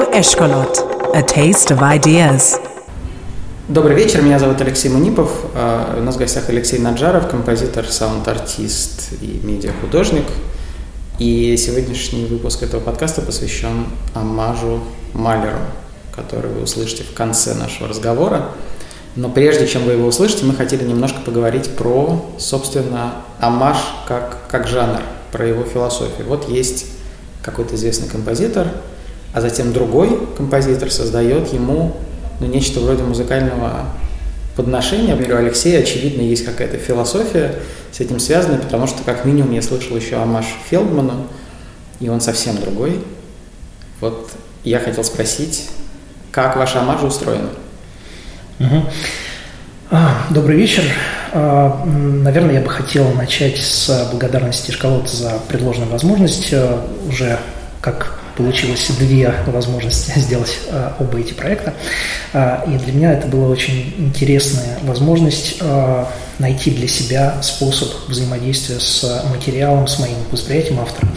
Radio a taste of ideas. Добрый вечер, меня зовут Алексей Мунипов. А, у нас в гостях Алексей Наджаров, композитор, саунд-артист и медиахудожник. И сегодняшний выпуск этого подкаста посвящен Амажу Малеру, который вы услышите в конце нашего разговора. Но прежде чем вы его услышите, мы хотели немножко поговорить про, собственно, Амаш как, как жанр, про его философию. Вот есть какой-то известный композитор, а затем другой композитор создает ему ну, нечто вроде музыкального подношения. У Алексея, очевидно, есть какая-то философия с этим связанная, потому что, как минимум, я слышал еще Амаш Фелдману, и он совсем другой. Вот я хотел спросить, как ваши амажи устроены? Угу. Добрый вечер. А, наверное, я бы хотел начать с благодарности Шкалота за предложенную возможность. А, уже как получилось две возможности сделать а, оба эти проекта. И для меня это была очень интересная возможность найти для себя способ взаимодействия с материалом, с моим восприятием автора.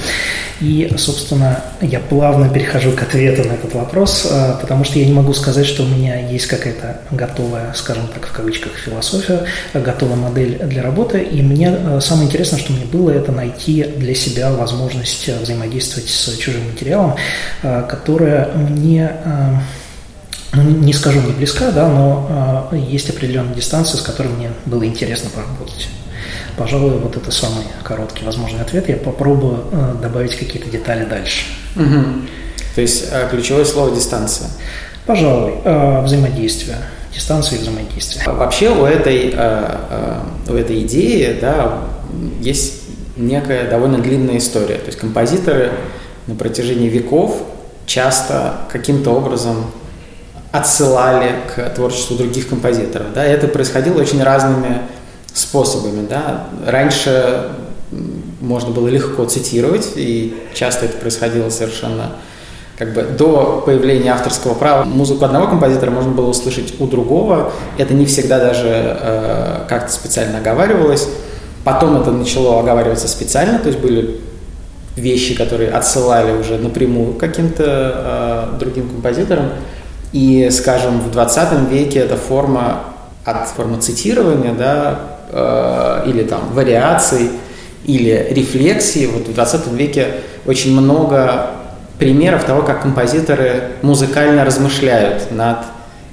И, собственно, я плавно перехожу к ответу на этот вопрос, а, потому что я не могу сказать, что у меня есть какая-то готовая, скажем так, в кавычках, философия, готовая модель для работы. И мне а, самое интересное, что мне было, это найти для себя возможность взаимодействовать с чужим материалом, а, которая мне ну, не скажу не близка, да, но есть определенная дистанция, с которой мне было интересно поработать. Пожалуй, вот это самый короткий возможный ответ. Я попробую э, добавить какие-то детали дальше. Угу. То есть э, ключевое слово дистанция. Пожалуй, э, взаимодействие. Дистанция и взаимодействие. Вообще у этой, у этой идеи да, есть некая довольно длинная история. То есть композиторы на протяжении веков часто каким-то образом отсылали к творчеству других композиторов. Да? Это происходило очень разными способами. Да? Раньше можно было легко цитировать, и часто это происходило совершенно как бы до появления авторского права музыку одного композитора можно было услышать у другого. Это не всегда даже э, как-то специально оговаривалось. Потом это начало оговариваться специально, то есть были вещи, которые отсылали уже напрямую каким-то э, другим композиторам. И, скажем, в 20 веке эта форма от формы цитирования, да, э, или там вариаций, или рефлексии. Вот в 20 веке очень много примеров того, как композиторы музыкально размышляют над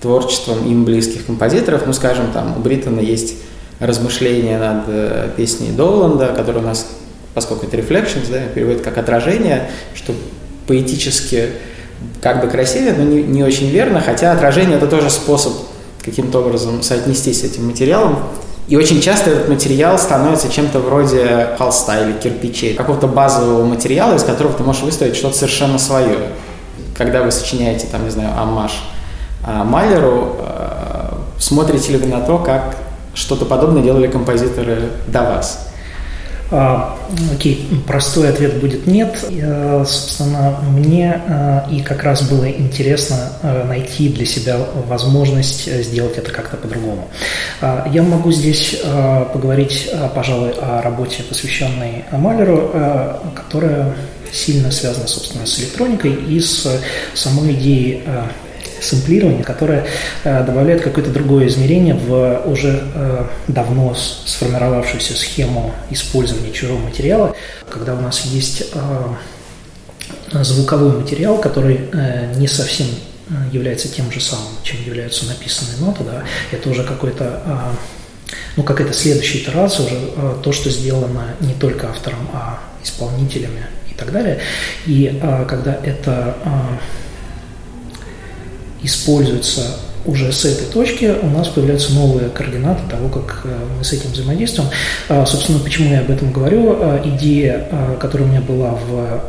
творчеством им близких композиторов. Ну, скажем, там у Бриттона есть размышления над э, песней Доланда, которая у нас, поскольку это reflections, да, переводит как отражение, что поэтически как бы красивее, но не, не очень верно, хотя отражение это тоже способ каким-то образом соотнестись с этим материалом. И очень часто этот материал становится чем-то вроде холста или кирпичей, какого-то базового материала, из которого ты можешь выставить что-то совершенно свое. Когда вы сочиняете, там, не знаю, амаш а, Малеру, а, смотрите ли вы на то, как что-то подобное делали композиторы до вас? А, окей, простой ответ будет нет. Собственно, мне а, и как раз было интересно а, найти для себя возможность сделать это как-то по-другому. Я могу здесь поговорить, пожалуй, о работе, посвященной Малеру, которая сильно связана, собственно, с электроникой и с самой идеей сэмплирование, которое э, добавляет какое-то другое измерение в уже э, давно сформировавшуюся схему использования чужого материала, когда у нас есть э, звуковой материал, который не совсем является тем же самым, чем являются написанные ноты, да, это уже какой-то ну, какая-то следующая итерация, уже то, что сделано не только автором, а исполнителями и так далее. И когда это используется уже с этой точки у нас появляются новые координаты того, как э, мы с этим взаимодействуем. А, собственно, почему я об этом говорю? А, идея, а, которая у меня была в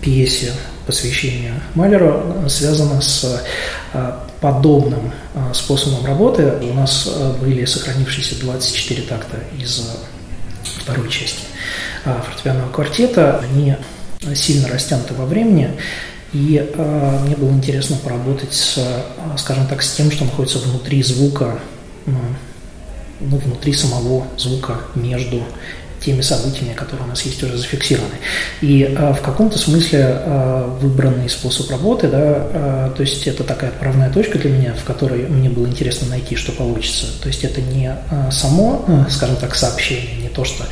пьесе посвящения Малеру, связана с подобным способом работы. У нас были сохранившиеся 24 такта из второй части фортепианного квартета. Они сильно растянуты во времени, и э, мне было интересно поработать с, э, скажем так, с тем, что находится внутри звука, ну, внутри самого звука между теми событиями, которые у нас есть уже зафиксированы. И в каком-то смысле выбранный способ работы, да, то есть это такая отправная точка для меня, в которой мне было интересно найти, что получится. То есть это не само, скажем так, сообщение, не то, что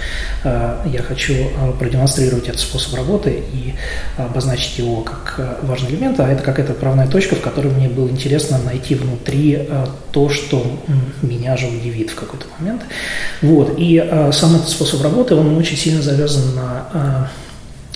я хочу продемонстрировать этот способ работы и обозначить его как важный элемент, а это какая-то отправная точка, в которой мне было интересно найти внутри то, что меня же удивит в какой-то момент. Вот. И сам этот способ работы, он очень сильно завязан на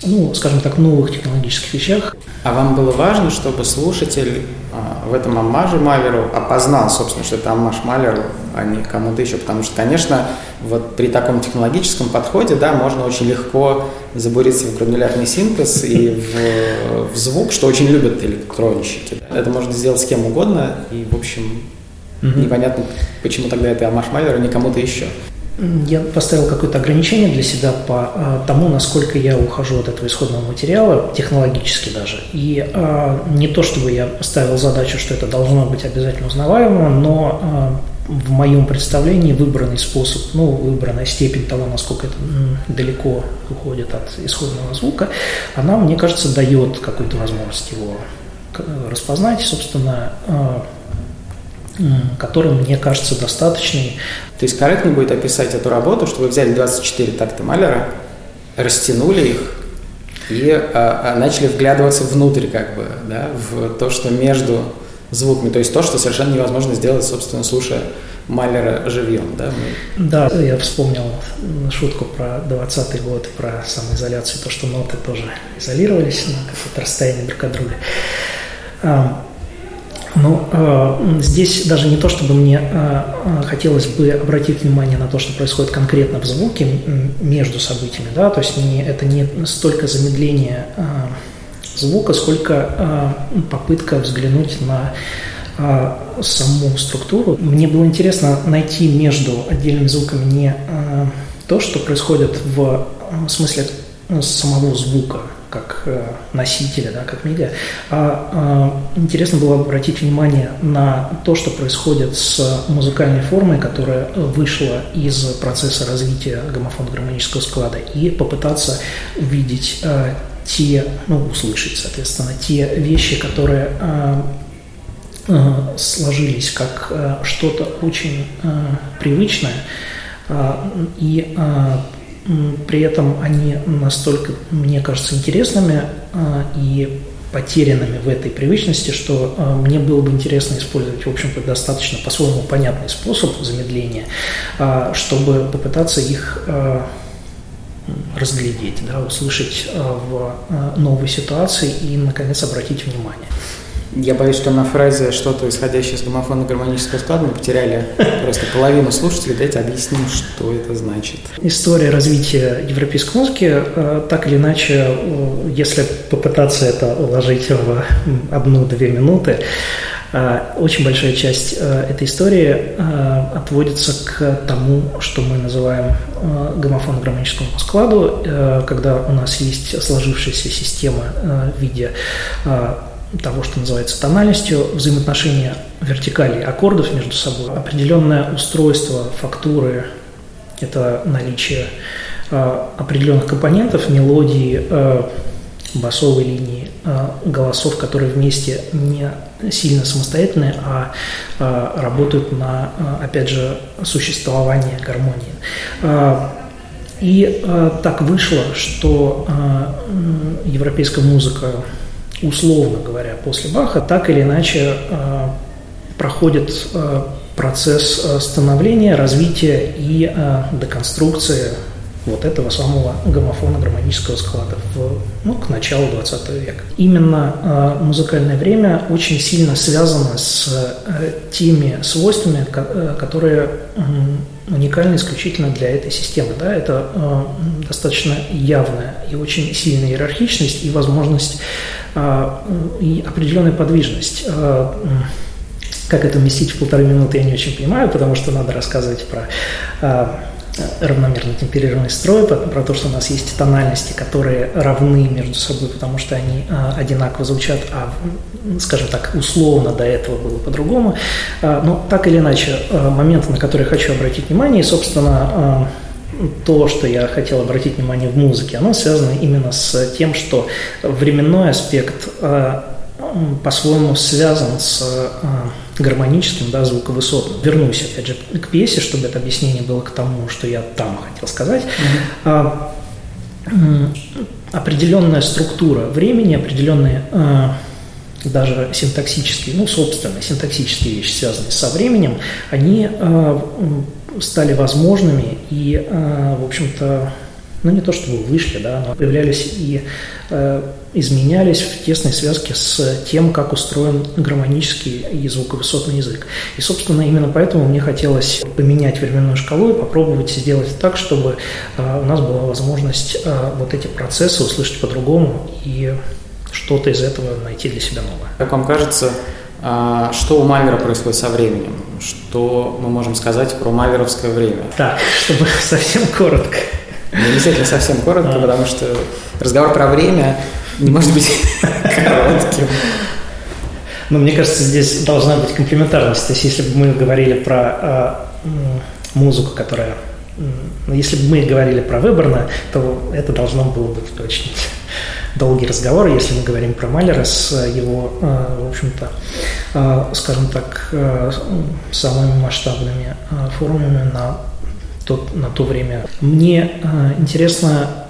ну, скажем так, новых технологических вещах. А вам было важно, чтобы слушатель а, в этом аммаже Малеру опознал, собственно, что это аммаж Малеру, а не кому-то еще? Потому что, конечно, вот при таком технологическом подходе, да, можно очень легко забуриться в гранулярный синтез и в, в звук, что очень любят электронщики. Это можно сделать с кем угодно, и, в общем, угу. непонятно, почему тогда это аммаж Малеру, а не кому-то еще я поставил какое-то ограничение для себя по а, тому, насколько я ухожу от этого исходного материала, технологически даже. И а, не то, чтобы я ставил задачу, что это должно быть обязательно узнаваемо, но а, в моем представлении выбранный способ, ну, выбранная степень того, насколько это далеко уходит от исходного звука, она, мне кажется, дает какую-то возможность его распознать, собственно, который мне кажется достаточной. То есть корректно будет описать эту работу, что вы взяли 24 такта Малера, растянули их и а, а, начали вглядываться внутрь, как бы, да, в то, что между звуками, то есть то, что совершенно невозможно сделать, собственно, слушая Малера живьем, да? Мы... Да, я вспомнил шутку про 20-й год, про самоизоляцию, то, что ноты тоже изолировались на какое-то расстояние друг от друга. Ну, э, здесь даже не то, чтобы мне э, э, хотелось бы обратить внимание на то, что происходит конкретно в звуке между событиями, да, то есть не, это не столько замедление звука, сколько попытка взглянуть на саму структуру. Мне было интересно найти между отдельными звуками не то, что происходит в смысле самого звука, как э, носителя, да, как медиа. А, а интересно было обратить внимание на то, что происходит с музыкальной формой, которая вышла из процесса развития гомофон-гармонического склада, и попытаться увидеть а, те, ну, услышать, соответственно, те вещи, которые а, сложились как что-то очень привычное, и при этом они настолько, мне кажется, интересными а, и потерянными в этой привычности, что а, мне было бы интересно использовать, в общем-то, достаточно по-своему понятный способ замедления, а, чтобы попытаться их разглядеть, да, услышать в новой ситуации и, наконец, обратить внимание. Я боюсь, что на фразе что-то исходящее из гомофонно-гармонического склада мы потеряли просто половину слушателей. Давайте объясним, что это значит. История развития европейской музыки, э, так или иначе, э, если попытаться это уложить в одну-две минуты, э, очень большая часть этой истории отводится к тому, что мы называем гомофонно-гармоническому складу, когда у нас есть сложившаяся система в виде того, что называется тональностью, взаимоотношения вертикалей аккордов между собой, определенное устройство фактуры, это наличие э, определенных компонентов, мелодии, э, басовой линии, э, голосов, которые вместе не сильно самостоятельные, а э, работают на, э, опять же, существование гармонии. Э, и э, так вышло, что э, европейская музыка условно говоря, после Баха, так или иначе э, проходит э, процесс э, становления, развития и деконструкции вот этого самого гомофона гармонического склада в, ну, к началу 20 века. Именно э, музыкальное время очень сильно связано с э, теми свойствами, ко- которые э, уникальны исключительно для этой системы. Да? Это э, достаточно явная и очень сильная иерархичность и возможность э, и определенная подвижность. Э, как это вместить в полторы минуты, я не очень понимаю, потому что надо рассказывать про э, равномерно темперированный строй, про то, что у нас есть тональности, которые равны между собой, потому что они а, одинаково звучат, а, скажем так, условно до этого было по-другому. А, но так или иначе, а, момент, на который я хочу обратить внимание, и, собственно, то, что я хотел обратить внимание в музыке, оно связано именно с тем, что временной аспект по-своему связан с э, гармоническим, да, звуковысотным. Вернусь, опять же, к пьесе, чтобы это объяснение было к тому, что я там хотел сказать. Mm-hmm. Определенная структура времени, определенные даже синтаксические, ну, собственно, синтаксические вещи, связанные со временем, они стали возможными и, в общем-то, ну не то чтобы вышли, да, но появлялись и э, изменялись в тесной связке с тем, как устроен гармонический и звуковысотный язык. И, собственно, именно поэтому мне хотелось поменять временную шкалу и попробовать сделать так, чтобы э, у нас была возможность э, вот эти процессы услышать по-другому и что-то из этого найти для себя новое. Как вам кажется, а, что у Мальвера происходит со временем? Что мы можем сказать про мальверовское время? Так, чтобы совсем коротко. Ну, действительно, совсем коротко, а. потому что разговор про время не может быть коротким. Ну, мне кажется, здесь должна быть комплементарность. То есть, если бы мы говорили про э, музыку, которая... Э, если бы мы говорили про Выборна, то это должно было быть очень долгий разговор. Если мы говорим про Малера с его, э, в общем-то, э, скажем так, э, самыми масштабными э, форумами на тот, на то время. Мне э, интересна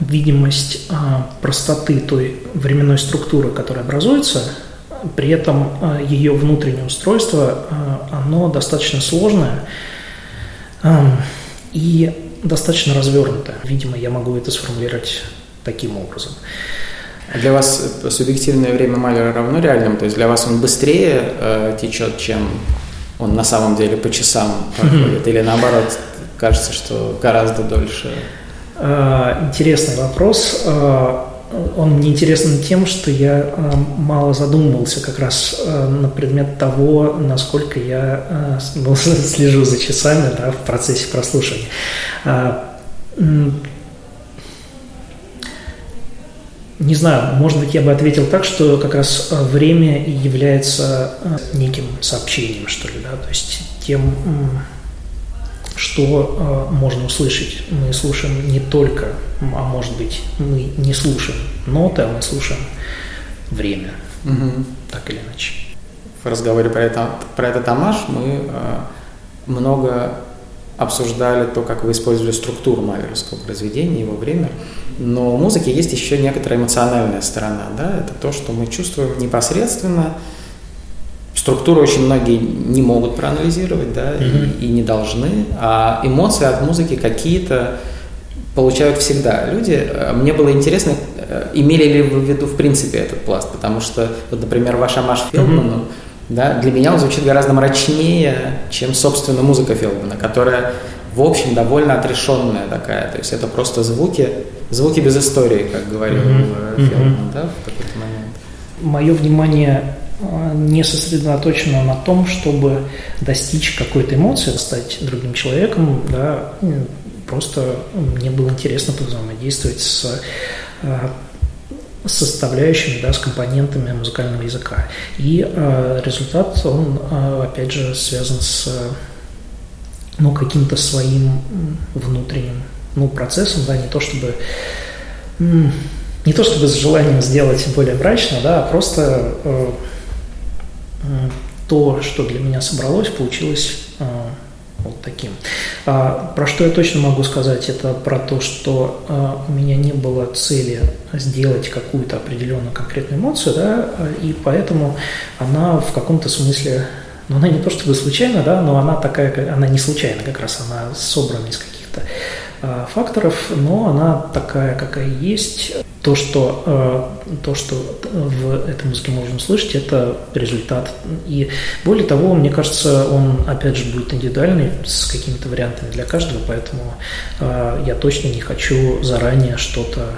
видимость э, простоты той временной структуры, которая образуется, при этом э, ее внутреннее устройство, э, оно достаточно сложное э, и достаточно развернутое. Видимо, я могу это сформулировать таким образом. А для вас субъективное время Малера равно реальному? То есть для вас он быстрее э, течет, чем он на самом деле по часам проходит? Или наоборот, кажется, что гораздо дольше? А, интересный вопрос. А, он мне интересен тем, что я а, мало задумывался как раз на предмет того, насколько я слежу за часами да, в процессе прослушивания. Не знаю, может быть, я бы ответил так, что как раз время является неким сообщением, что ли, да, то есть тем, что э, можно услышать. Мы слушаем не только, а может быть, мы не слушаем ноты, а мы слушаем время, угу. так или иначе. В разговоре про, это, про этот амаш мы э, много обсуждали то, как вы использовали структуру малеровского произведения, его время. Но у музыки есть еще некоторая эмоциональная сторона. Да? Это то, что мы чувствуем непосредственно, Структуру очень многие не могут проанализировать, да, mm-hmm. и, и не должны, а эмоции от музыки какие-то получают всегда люди. Мне было интересно, э, имели ли вы в виду в принципе этот пласт, потому что, вот, например, ваш Амаш Фелдману, mm-hmm. Да, для меня он звучит гораздо мрачнее, чем, собственно, музыка Фелдмана, которая, в общем, довольно отрешенная такая, то есть это просто звуки, звуки без истории, как говорил mm-hmm. Фелдман, да, в какой-то момент. Мое внимание а, не сосредоточена на том, чтобы достичь какой-то эмоции, стать другим человеком, да, просто мне было интересно взаимодействовать с составляющими, да, с компонентами музыкального языка. И э, результат, он, э, опять же, связан с ну, каким-то своим внутренним ну, процессом, да, не то чтобы не то чтобы с желанием сделать более мрачно, да, а просто э, то, что для меня собралось, получилось э, вот таким. А, про что я точно могу сказать, это про то, что а, у меня не было цели сделать какую-то определенную конкретную эмоцию, да, и поэтому она в каком-то смысле, ну она не то чтобы случайно, да, но она такая, она не случайна как раз, она собрана из каких-то а, факторов, но она такая, какая есть то, что, э, то, что в этой музыке можно слышать, это результат. И более того, мне кажется, он, опять же, будет индивидуальный, с какими-то вариантами для каждого, поэтому э, я точно не хочу заранее что-то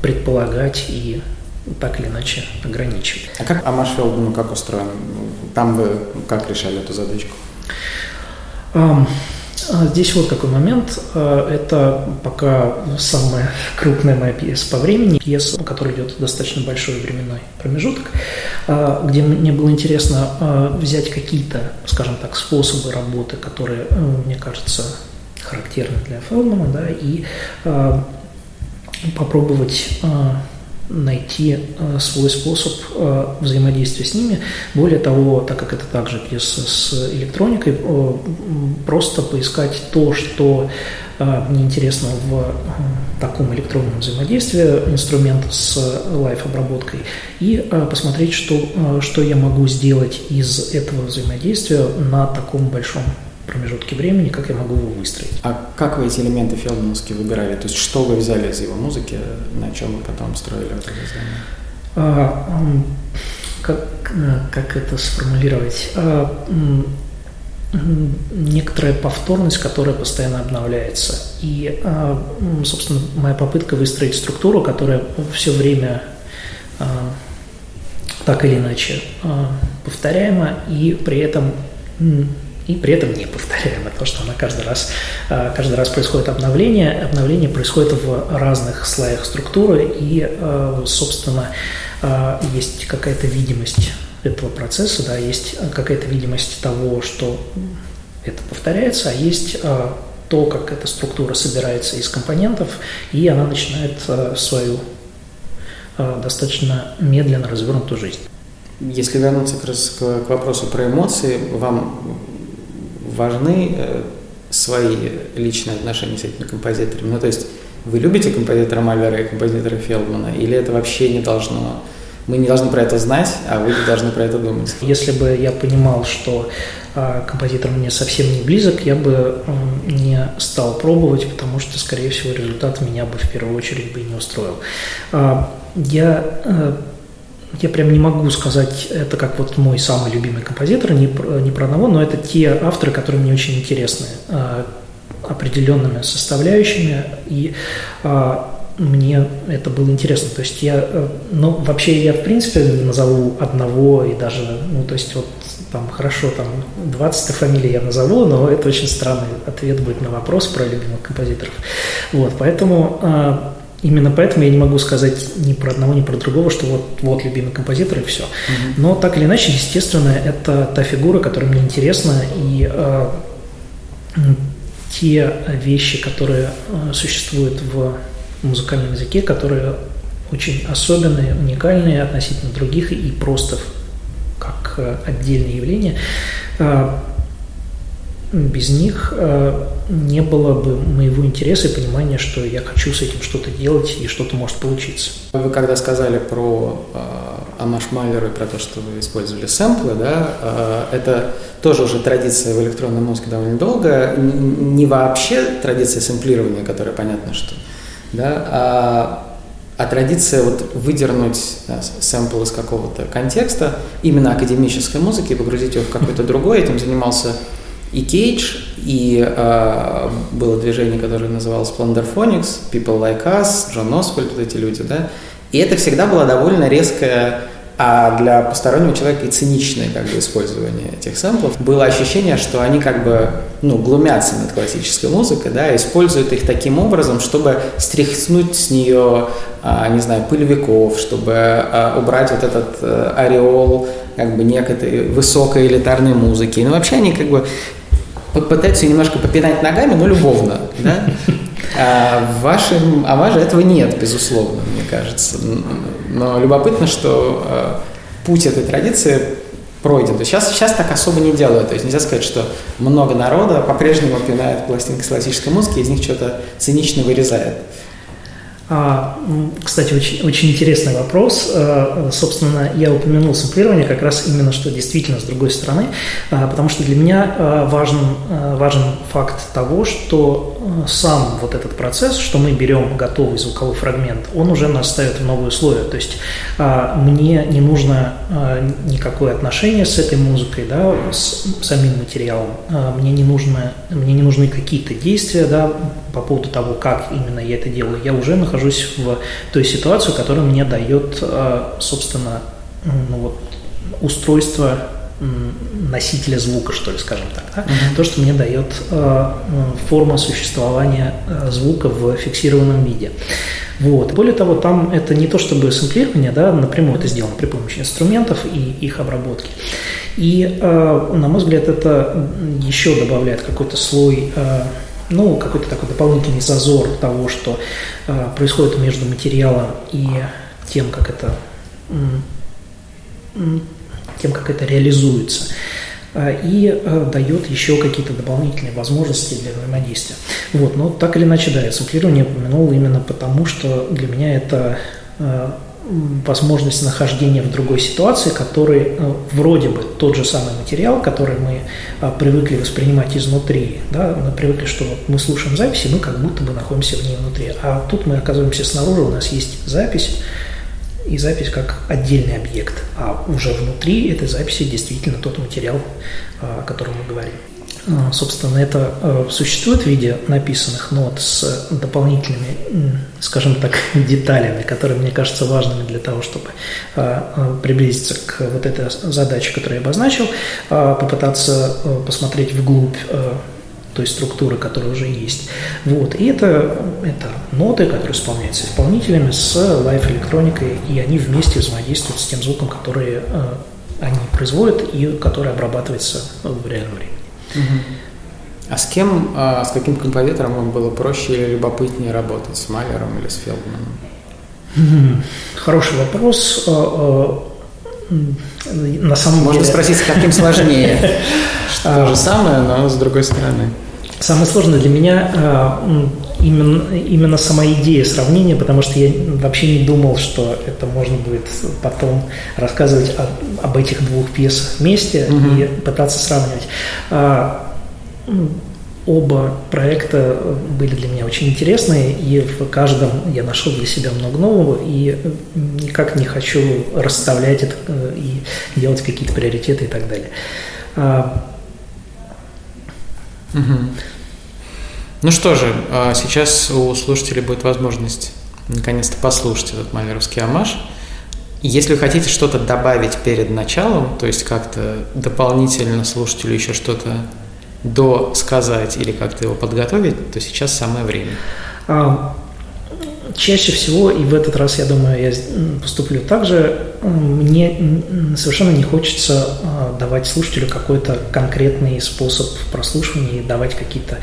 предполагать и так или иначе ограничивать. А как Амаш Фелдман, как устроен? Там вы как решали эту задачку? Um, здесь вот какой момент. А, это пока самая крупная моя пьеса по времени, пьеса, у которой идет достаточно большой временной промежуток, а, где мне было интересно взять какие-то, скажем так, способы работы, которые, ну, мне кажется, характерны для Фелдмана, да, и попробовать найти э, свой способ э, взаимодействия с ними. Более того, так как это также пьеса с электроникой, э, просто поискать то, что мне интересно в таком электронном взаимодействии инструмента с лайф-обработкой и посмотреть, что, что я могу сделать из этого взаимодействия на таком большом промежутке времени, как я могу его выстроить. А как вы эти элементы фелдмановские выбирали? То есть что вы взяли из его музыки, на чем вы потом строили это издание? А, как, как это сформулировать? А, некоторая повторность, которая постоянно обновляется. И, а, собственно, моя попытка выстроить структуру, которая все время а, так или иначе а, повторяема и при этом и при этом не повторяемо, то, что она каждый раз, э, каждый раз происходит обновление, обновление происходит в разных слоях структуры, и, э, собственно, э, есть какая-то видимость этого процесса, да, есть какая-то видимость того, что это повторяется, а есть то, как эта структура собирается из компонентов, и она начинает свою достаточно медленно развернутую жизнь. Если вернуться к, к вопросу про эмоции, вам важны э, свои личные отношения с этими композиторами? Ну, то есть вы любите композитора Мальвера и композитора Фелдмана, или это вообще не должно мы не должны про это знать, а вы должны про это думать. Если бы я понимал, что э, композитор мне совсем не близок, я бы не стал пробовать, потому что, скорее всего, результат меня бы в первую очередь бы не устроил. Э, я э, я прям не могу сказать, это как вот мой самый любимый композитор, не не про одного, но это те авторы, которые мне очень интересны э, определенными составляющими, и э, мне это было интересно. То есть я, э, ну, вообще я в принципе назову одного и даже, ну, то есть вот там хорошо, там 20 фамилий я назову, но это очень странный ответ будет на вопрос про любимых композиторов. Вот, поэтому Именно поэтому я не могу сказать ни про одного, ни про другого, что вот, вот любимый композитор и все. Угу. Но так или иначе, естественно, это та фигура, которая мне интересна, и э, те вещи, которые э, существуют в музыкальном языке, которые очень особенные, уникальные относительно других и просто как э, отдельные явления, э, без них э, не было бы моего интереса и понимания, что я хочу с этим что-то делать и что-то может получиться. Вы когда сказали про э, Амаш Майлер и про то, что вы использовали сэмплы, да, э, это тоже уже традиция в электронной музыке довольно долго. Не вообще традиция сэмплирования, которая понятно, что, да, а а традиция вот выдернуть да, сэмпл из какого-то контекста, именно академической музыки, и погрузить его в какой-то другой, этим занимался и Кейдж, и э, было движение, которое называлось Plunderphonics, People Like Us, Джон Освальд, вот эти люди, да. И это всегда было довольно резкое, а для постороннего человека и циничное как бы использование этих сэмплов. Было ощущение, что они как бы, ну, глумятся над классической музыкой, да, используют их таким образом, чтобы стряхнуть с нее, а, не знаю, пыльвиков, чтобы а, убрать вот этот а, ореол как бы некой высокой элитарной музыки. Ну, вообще они как бы пытаются немножко попинать ногами, но любовно, да? А в вашем, а ваше этого нет, безусловно, мне кажется. Но любопытно, что э, путь этой традиции пройден. То есть сейчас, сейчас так особо не делают. То есть нельзя сказать, что много народа по-прежнему пинает пластинки с классической музыки, из них что-то цинично вырезает. А, кстати, очень, очень интересный вопрос. А, собственно, я упомянул сэмплирование как раз именно, что действительно с другой стороны, а, потому что для меня важен, важен факт того, что сам вот этот процесс, что мы берем готовый звуковой фрагмент, он уже нас ставит в новые условия. То есть мне не нужно никакое отношение с этой музыкой, да, с самим материалом. Мне не, нужно, мне не нужны какие-то действия да, по поводу того, как именно я это делаю. Я уже нахожусь в той ситуации, которая мне дает, э, собственно, ну вот, устройство носителя звука, что ли, скажем так. Да? Uh-huh. То, что мне дает э, форма существования э, звука в фиксированном виде. Вот. Более того, там это не то чтобы сэмплирование, да, напрямую это сделано при помощи инструментов и их обработки. И, э, на мой взгляд, это еще добавляет какой-то слой э, ну, какой-то такой дополнительный зазор того, что э, происходит между материалом и тем, как это, тем, как это реализуется. Э, и э, дает еще какие-то дополнительные возможности для взаимодействия. Вот, но так или иначе, да, я самплирование упомянул именно потому, что для меня это э, возможность нахождения в другой ситуации, который вроде бы тот же самый материал, который мы привыкли воспринимать изнутри. Да? Мы привыкли, что мы слушаем запись, и мы как будто бы находимся в ней внутри. А тут мы оказываемся снаружи, у нас есть запись, и запись как отдельный объект, а уже внутри этой записи действительно тот материал, о котором мы говорим. А, собственно, это э, существует в виде написанных нот с дополнительными, скажем так, деталями, которые мне кажутся важными для того, чтобы а, а, приблизиться к вот этой задаче, которую я обозначил, попытаться посмотреть вглубь той структуры, которая уже есть. Вот. И это, это ноты, которые исполняются исполнителями с лайф-электроникой, и они вместе взаимодействуют с тем звуком, который э, они производят и который обрабатывается в реальном времени. Угу. А с кем, а, с каким композитором вам было проще или любопытнее работать, с Малером или с Фелдманом? Хороший вопрос. На самом Можно деле... спросить, с каким сложнее. То же самое, но с другой стороны. Самое сложное для меня э, именно, именно сама идея сравнения, потому что я вообще не думал, что это можно будет потом рассказывать о, об этих двух пьесах вместе угу. и пытаться сравнивать. Оба проекта были для меня очень интересные, и в каждом я нашел для себя много нового, и никак не хочу расставлять это э, и делать какие-то приоритеты и так далее. Угу. Ну что же, а сейчас у слушателей будет возможность наконец-то послушать этот малеровский амаш. Если вы хотите что-то добавить перед началом, то есть как-то дополнительно слушателю еще что-то досказать или как-то его подготовить, то сейчас самое время. А, чаще всего, и в этот раз, я думаю, я поступлю так же, мне совершенно не хочется а, давать слушателю какой-то конкретный способ прослушивания и давать какие-то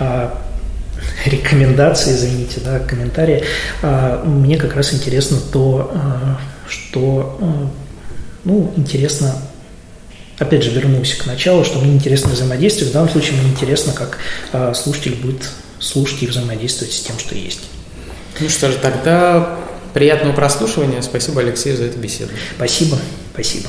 а, рекомендации, извините, да, комментарии. А, мне как раз интересно то, что ну, интересно опять же, вернусь к началу, что мне интересно взаимодействие. В данном случае мне интересно, как слушатель будет слушать и взаимодействовать с тем, что есть. Ну что же, тогда приятного прослушивания. Спасибо, Алексей, за эту беседу. Спасибо, спасибо.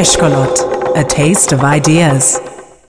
Eshkolot, a taste of ideas.